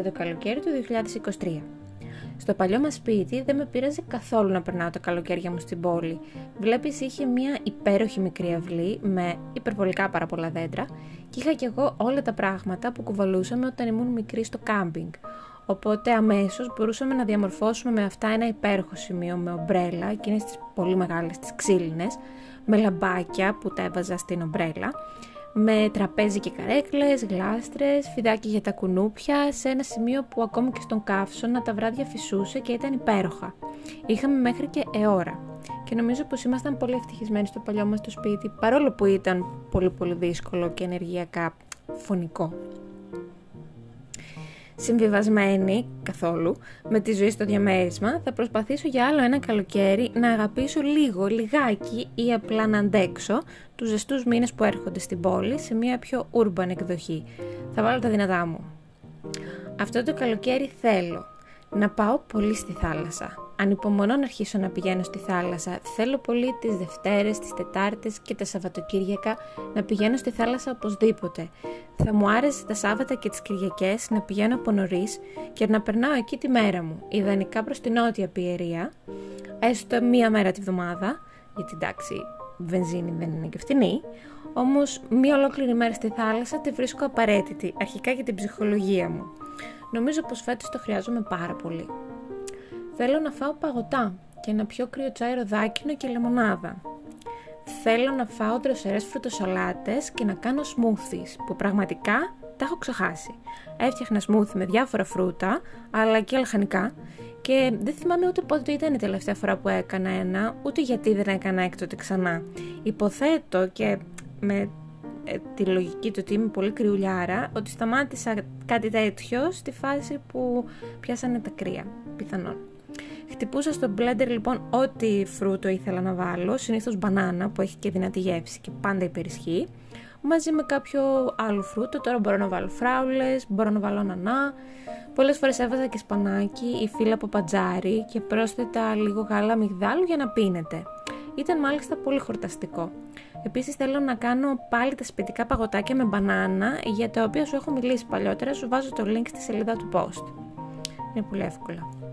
για το καλοκαίρι του 2023. Στο παλιό μας σπίτι δεν με πείραζε καθόλου να περνάω τα καλοκαίρια μου στην πόλη. Βλέπεις, είχε μια υπέροχη μικρή αυλή με υπερβολικά πάρα πολλά δέντρα και είχα κι εγώ όλα τα πράγματα που κουβαλούσαμε όταν ήμουν μικρή στο κάμπινγκ. Οπότε αμέσως μπορούσαμε να διαμορφώσουμε με αυτά ένα υπέροχο σημείο με ομπρέλα, εκείνε τι πολύ μεγάλες, τις ξύλινες, με λαμπάκια που τα έβαζα στην ομπρέλα με τραπέζι και καρέκλες, γλάστρες, φιδάκι για τα κουνούπια, σε ένα σημείο που ακόμη και στον καύσωνα τα βράδια φυσούσε και ήταν υπέροχα. Είχαμε μέχρι και αιώρα. Και νομίζω πως ήμασταν πολύ ευτυχισμένοι στο παλιό μας το σπίτι, παρόλο που ήταν πολύ πολύ δύσκολο και ενεργειακά φωνικό συμβιβασμένη καθόλου με τη ζωή στο διαμέρισμα, θα προσπαθήσω για άλλο ένα καλοκαίρι να αγαπήσω λίγο, λιγάκι ή απλά να αντέξω τους ζεστούς μήνες που έρχονται στην πόλη σε μια πιο urban εκδοχή. Θα βάλω τα δυνατά μου. Αυτό το καλοκαίρι θέλω να πάω πολύ στη θάλασσα. Ανυπομονώ να αρχίσω να πηγαίνω στη θάλασσα. Θέλω πολύ τις Δευτέρες, τις Τετάρτες και τα Σαββατοκύριακα να πηγαίνω στη θάλασσα οπωσδήποτε. Θα μου άρεσε τα Σάββατα και τις Κυριακές να πηγαίνω από νωρίς και να περνάω εκεί τη μέρα μου. Ιδανικά προς την νότια πιερία, έστω μία μέρα τη βδομάδα, γιατί εντάξει βενζίνη δεν είναι και φθηνή, όμως μία ολόκληρη μέρα στη θάλασσα τη βρίσκω απαραίτητη, αρχικά για την ψυχολογία μου. Νομίζω πως φέτος το χρειάζομαι πάρα πολύ. Θέλω να φάω παγωτά και να πιω κρύο τσάι ροδάκινο και λεμονάδα. Θέλω να φάω δροσερές φρουτοσαλάτες και να κάνω smoothies που πραγματικά τα έχω ξεχάσει. Έφτιαχνα smoothie με διάφορα φρούτα αλλά και λαχανικά και δεν θυμάμαι ούτε πότε ήταν η τελευταία φορά που έκανα ένα, ούτε γιατί δεν έκανα έκτοτε ξανά. Υποθέτω και με ε, τη λογική του ότι είμαι πολύ κρυουλιάρα, ότι σταμάτησα κάτι τέτοιο στη φάση που πιάσανε τα κρύα, πιθανόν. Χτυπούσα στο blender λοιπόν ό,τι φρούτο ήθελα να βάλω, συνήθως μπανάνα που έχει και δυνατή γεύση και πάντα υπερισχύει, μαζί με κάποιο άλλο φρούτο, τώρα μπορώ να βάλω φράουλες, μπορώ να βάλω ανανά, πολλές φορές έβαζα και σπανάκι ή φύλλα από πατζάρι και πρόσθετα λίγο γάλα μυγδάλου για να πίνετε. Ήταν μάλιστα πολύ χορταστικό. Επίσης θέλω να κάνω πάλι τα σπιτικά παγωτάκια με μπανάνα, για τα οποία σου έχω μιλήσει παλιότερα, σου βάζω το link στη σελίδα του post. Είναι πολύ εύκολα.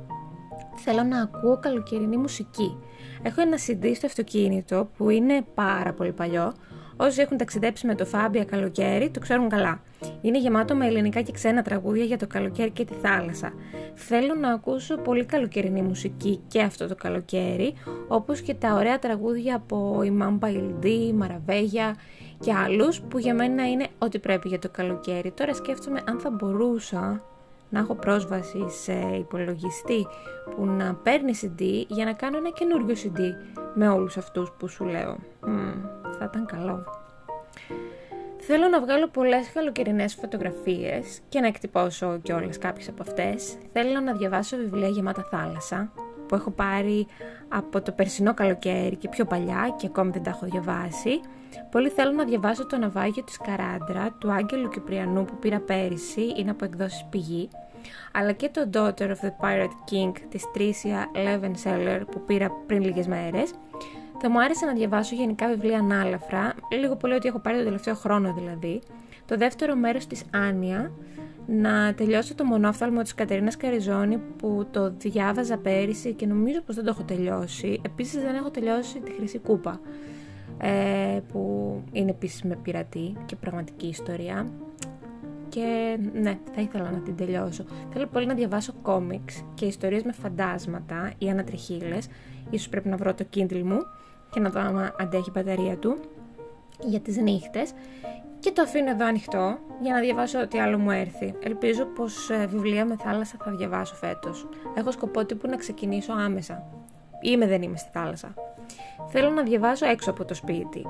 Θέλω να ακούω καλοκαιρινή μουσική. Έχω ένα CD στο αυτοκίνητο που είναι πάρα πολύ παλιό. Όσοι έχουν ταξιδέψει με το Φάμπια καλοκαίρι το ξέρουν καλά. Είναι γεμάτο με ελληνικά και ξένα τραγούδια για το καλοκαίρι και τη θάλασσα. Θέλω να ακούσω πολύ καλοκαιρινή μουσική και αυτό το καλοκαίρι, όπως και τα ωραία τραγούδια από η Μάμπα Ηλντή, η Μαραβέγια και άλλους που για μένα είναι ό,τι πρέπει για το καλοκαίρι. Τώρα σκέφτομαι αν θα μπορούσα να έχω πρόσβαση σε υπολογιστή που να παίρνει CD για να κάνω ένα καινούριο CD με όλους αυτούς που σου λέω. θα ήταν καλό. Θέλω να βγάλω πολλές καλοκαιρινές φωτογραφίες και να εκτυπώσω κιόλας κάποιες από αυτές. Θέλω να διαβάσω βιβλία γεμάτα θάλασσα που έχω πάρει από το περσινό καλοκαίρι και πιο παλιά και ακόμη δεν τα έχω διαβάσει. Πολύ θέλω να διαβάσω το ναυάγιο της Καράντρα του Άγγελου Κυπριανού που πήρα πέρυσι, είναι από εκδόσεις πηγή, αλλά και το Daughter of the Pirate King της Tricia Seller που πήρα πριν λίγες μέρες. Θα μου άρεσε να διαβάσω γενικά βιβλία ανάλαφρα, λίγο πολύ ότι έχω πάρει το τελευταίο χρόνο δηλαδή. Το δεύτερο μέρος της Άνια, να τελειώσω το μονόφθαλμο της Κατερίνας Καριζόνη που το διάβαζα πέρυσι και νομίζω πως δεν το έχω τελειώσει. Επίσης δεν έχω τελειώσει τη Χρυσή Κούπα ε, που είναι επίσης με πειρατή και πραγματική ιστορία και ναι, θα ήθελα να την τελειώσω. Θέλω πολύ να διαβάσω κόμιξ και ιστορίες με φαντάσματα ή ανατριχίλες. Ίσως πρέπει να βρω το Kindle μου και να δω άμα αντέχει η μπαταρία του για τις νύχτες και το αφήνω εδώ ανοιχτό για να διαβάσω ό,τι άλλο μου έρθει. Ελπίζω πως ε, βιβλία με θάλασσα θα διαβάσω φέτος. Έχω σκοπό τύπου να ξεκινήσω άμεσα. Είμαι δεν είμαι στη θάλασσα. Θέλω να διαβάζω έξω από το σπίτι.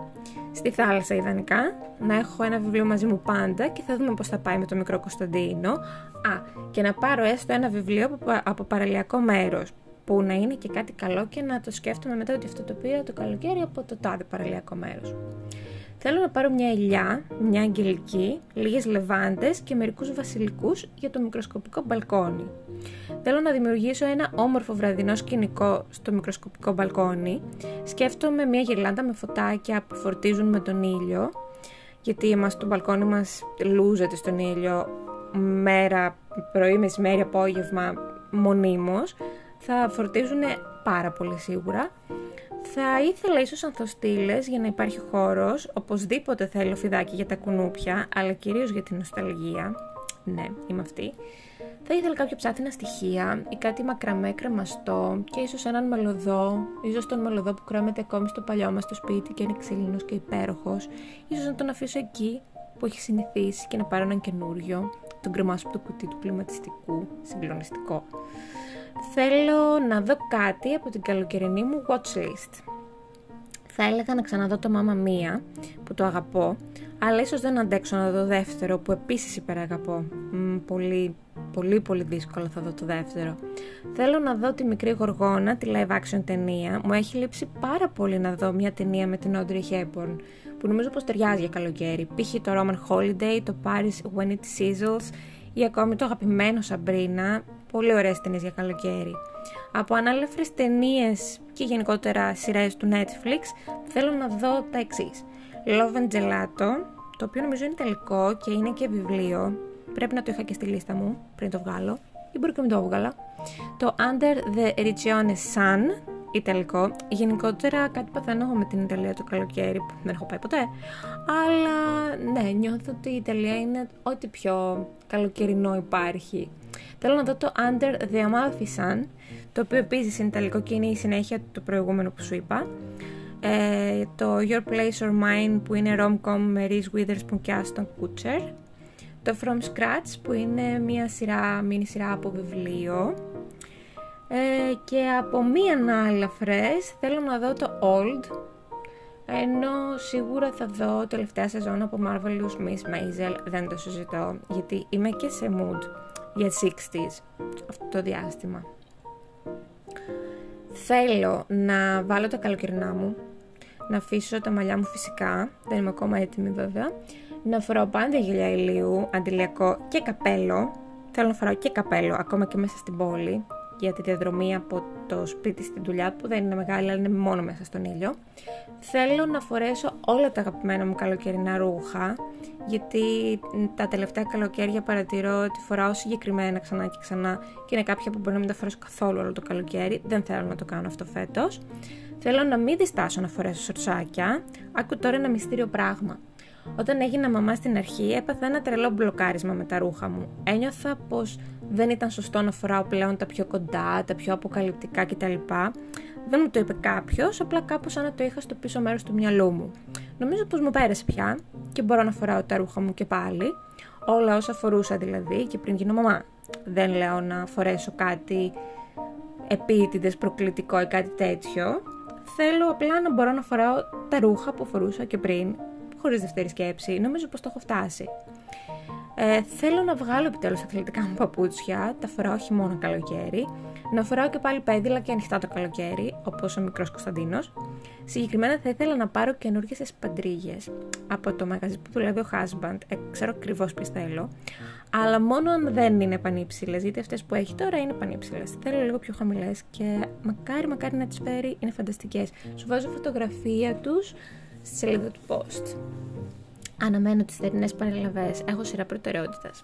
Στη θάλασσα ιδανικά, να έχω ένα βιβλίο μαζί μου πάντα και θα δούμε πώς θα πάει με το μικρό Κωνσταντίνο. Α, και να πάρω έστω ένα βιβλίο από, από παραλιακό μέρος, που να είναι και κάτι καλό και να το σκέφτομαι μετά ότι αυτό το πήρα το καλοκαίρι από το τάδε παραλιακό μέρος. Θέλω να πάρω μια ελιά, μια αγγελική, λίγες λεβάντες και μερικούς βασιλικούς για το μικροσκοπικό μπαλκόνι. Θέλω να δημιουργήσω ένα όμορφο βραδινό σκηνικό στο μικροσκοπικό μπαλκόνι. Σκέφτομαι μια γυρλάντα με φωτάκια που φορτίζουν με τον ήλιο, γιατί εμάς το μπαλκόνι μας λούζεται στον ήλιο μέρα, πρωί, μεσημέρι, απόγευμα, μονίμως. Θα φορτίζουν πάρα πολύ σίγουρα. Θα ήθελα ίσως ανθοστήλες για να υπάρχει χώρος, οπωσδήποτε θέλω φιδάκι για τα κουνούπια, αλλά κυρίως για την νοσταλγία. Ναι, είμαι αυτή. Θα ήθελα κάποια ψάθινα στοιχεία ή κάτι μακραμέ κρεμαστό και ίσως έναν μελωδό, ίσως τον μελωδό που κρέμεται ακόμη στο παλιό μας το σπίτι και είναι ξύλινος και υπέροχος, ίσως να τον αφήσω εκεί που έχει συνηθίσει και να πάρω έναν καινούριο, τον κρεμάσω από το κουτί του κλιματιστικού, συγκλονιστικό θέλω να δω κάτι από την καλοκαιρινή μου watchlist. Θα έλεγα να ξαναδώ το Μάμα Μία, που το αγαπώ, αλλά ίσως δεν αντέξω να δω δεύτερο, που επίσης υπεραγαπώ. Μ, πολύ, πολύ, πολύ δύσκολο θα δω το δεύτερο. Θέλω να δω τη Μικρή Γοργόνα, τη live action ταινία. Μου έχει λείψει πάρα πολύ να δω μια ταινία με την Audrey Hepburn, που νομίζω πως ταιριάζει για καλοκαίρι. Π.χ. το Roman Holiday, το Paris When It Sizzles ή ακόμη το αγαπημένο Σαμπρίνα, πολύ ωραίες ταινίες για καλοκαίρι. Από ανάλεφρες ταινίες και γενικότερα σειρές του Netflix θέλω να δω τα εξής. Love and Gelato, το οποίο νομίζω είναι τελικό και είναι και βιβλίο. Πρέπει να το είχα και στη λίστα μου πριν το βγάλω ή μπορεί και μην το έβγαλα. Το Under the Regione Sun, Ιταλικό. Γενικότερα κάτι παθαίνω με την Ιταλία το καλοκαίρι που δεν έχω πάει ποτέ. Αλλά ναι, νιώθω ότι η Ιταλία είναι ό,τι πιο καλοκαιρινό υπάρχει. Θέλω να δω το Under the Amalfi Sun, το οποίο επίσης είναι ιταλικό και είναι η συνέχεια του προηγούμενου που σου είπα. Ε, το Your Place or Mine που είναι rom-com με Reese Witherspoon και Aston Kutcher. Το From Scratch που είναι μια σειρά, μίνι σειρά από βιβλίο. Ε, και από μία άλλα φρες θέλω να δω το Old ενώ σίγουρα θα δω τελευταία σεζόν από Marvelous Miss Maisel, δεν το συζητώ, γιατί είμαι και σε mood για 60s αυτό το διάστημα. Θέλω να βάλω τα καλοκαιρινά μου, να αφήσω τα μαλλιά μου φυσικά, δεν είμαι ακόμα έτοιμη βέβαια, να φοράω πάντα γυλιά ηλίου, αντιλιακό και καπέλο. Θέλω να φοράω και καπέλο ακόμα και μέσα στην πόλη, για τη διαδρομή από το σπίτι στην δουλειά που δεν είναι μεγάλη αλλά είναι μόνο μέσα στον ήλιο. Θέλω να φορέσω όλα τα αγαπημένα μου καλοκαιρινά ρούχα γιατί τα τελευταία καλοκαίρια παρατηρώ ότι φοράω συγκεκριμένα ξανά και ξανά και είναι κάποια που μπορεί να μην τα φορέσω καθόλου όλο το καλοκαίρι. Δεν θέλω να το κάνω αυτό φέτος. Θέλω να μην διστάσω να φορέσω σορτσάκια. Άκου τώρα ένα μυστήριο πράγμα. Όταν έγινα μαμά στην αρχή, έπαθα ένα τρελό μπλοκάρισμα με τα ρούχα μου. Ένιωθα πως δεν ήταν σωστό να φοράω πλέον τα πιο κοντά, τα πιο αποκαλυπτικά κτλ. Δεν μου το είπε κάποιος, απλά κάπως σαν να το είχα στο πίσω μέρος του μυαλού μου. Νομίζω πως μου πέρασε πια και μπορώ να φοράω τα ρούχα μου και πάλι. Όλα όσα φορούσα δηλαδή και πριν γίνω μαμά. Δεν λέω να φορέσω κάτι επίτηδες προκλητικό ή κάτι τέτοιο. Θέλω απλά να μπορώ να φοράω τα ρούχα που φορούσα και πριν, χωρίς δεύτερη σκέψη. Νομίζω πως το έχω φτάσει. Ε, θέλω να βγάλω επιτέλους τα αθλητικά μου παπούτσια, τα φοράω όχι μόνο καλοκαίρι, να φοράω και πάλι πέδιλα και ανοιχτά το καλοκαίρι, όπως ο μικρός Κωνσταντίνος. Συγκεκριμένα θα ήθελα να πάρω καινούργιες εσπαντρίγες από το μαγαζί που δουλεύει ο husband, ε, ξέρω ακριβώς ποιες θέλω, αλλά μόνο αν δεν είναι πανύψηλες, γιατί αυτές που έχει τώρα είναι πανύψηλες. Θέλω λίγο πιο χαμηλές και μακάρι, μακάρι να τις φέρει, είναι φανταστικές. Σου βάζω φωτογραφία τους στη σελίδα του post. Αναμένω τις θερινές παρελαβές. Έχω σειρά προτεραιότητας.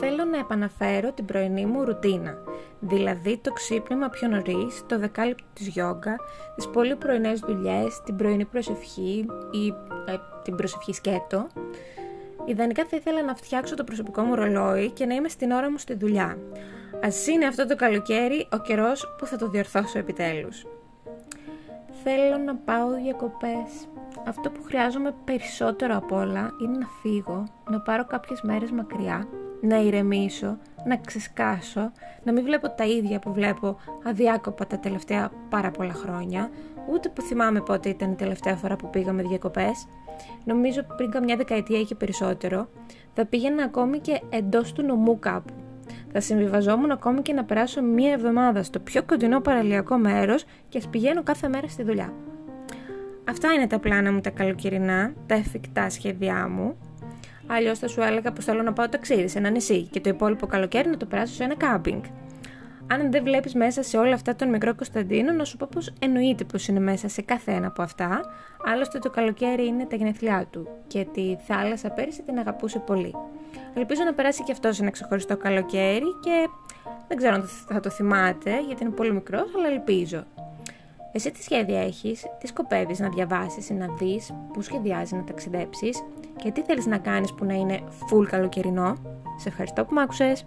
Θέλω να επαναφέρω την πρωινή μου ρουτίνα, δηλαδή το ξύπνημα πιο νωρίς, το δεκάλεπτο της γιόγκα, τις πολύ πρωινές δουλειές, την πρωινή προσευχή ή ε, την προσευχή σκέτο. Ιδανικά θα ήθελα να φτιάξω το προσωπικό μου ρολόι και να είμαι στην ώρα μου στη δουλειά. Ας είναι αυτό το καλοκαίρι ο καιρός που θα το διορθώσω επιτέλους. Θέλω να πάω διακοπές. Αυτό που χρειάζομαι περισσότερο απ' όλα είναι να φύγω, να πάρω κάποιες μέρες μακριά, να ηρεμήσω, να ξεσκάσω, να μην βλέπω τα ίδια που βλέπω αδιάκοπα τα τελευταία πάρα πολλά χρόνια, ούτε που θυμάμαι πότε ήταν η τελευταία φορά που πήγαμε διακοπές. Νομίζω πριν καμιά δεκαετία ή και περισσότερο, θα πήγαινα ακόμη και εντός του νομού κάπου. Θα συμβιβαζόμουν ακόμη και να περάσω μία εβδομάδα στο πιο κοντινό παραλιακό μέρος και ας πηγαίνω κάθε μέρα στη δουλειά. Αυτά είναι τα πλάνα μου τα καλοκαιρινά, τα εφικτά σχέδιά μου. Αλλιώς θα σου έλεγα πως θέλω να πάω ταξίδι σε ένα νησί και το υπόλοιπο καλοκαίρι να το περάσω σε ένα κάμπινγκ. Αν δεν βλέπεις μέσα σε όλα αυτά τον μικρό Κωνσταντίνο, να σου πω πως εννοείται πως είναι μέσα σε κάθε ένα από αυτά. Άλλωστε το καλοκαίρι είναι τα γενέθλιά του και τη θάλασσα πέρυσι την αγαπούσε πολύ. Ελπίζω να περάσει και αυτός ένα ξεχωριστό καλοκαίρι και δεν ξέρω αν θα το θυμάται γιατί είναι πολύ μικρός, αλλά ελπίζω. Εσύ τι σχέδια έχεις, τι σκοπεύεις να διαβάσεις ή να δεις, πού σχεδιάζεις να ταξιδέψεις και τι θέλεις να κάνεις που να είναι full καλοκαιρινό. Σε ευχαριστώ που μ' άκουσες.